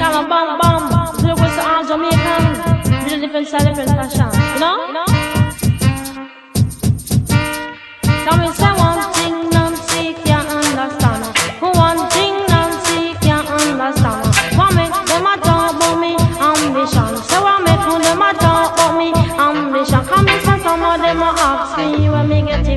Come on, bam, bam. Do with the arms Little different style, different fashion. Know? Come someone.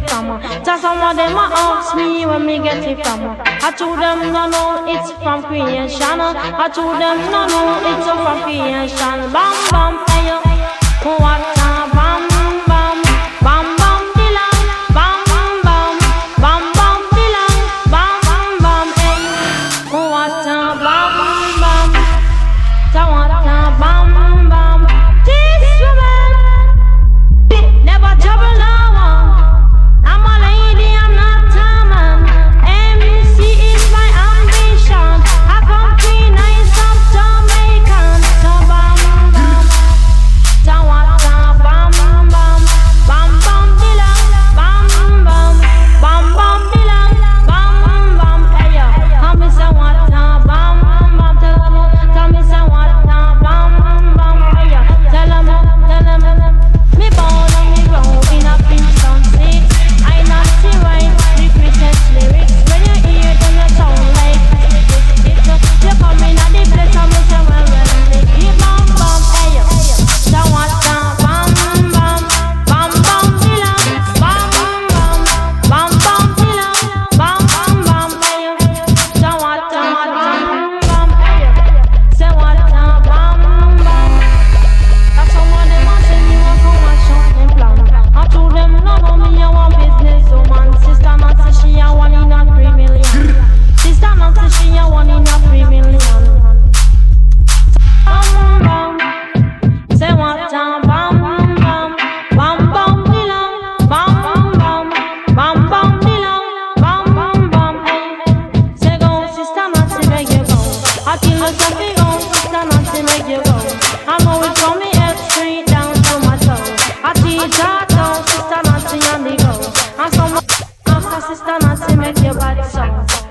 from. Just some of them ask me where me get it from. I told them no no it's from creation. I told them no no it's from creation. Bam bam hey yo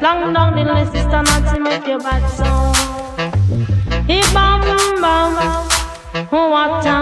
Long down the list, sister, not to make your bad song. He bam bam, what time?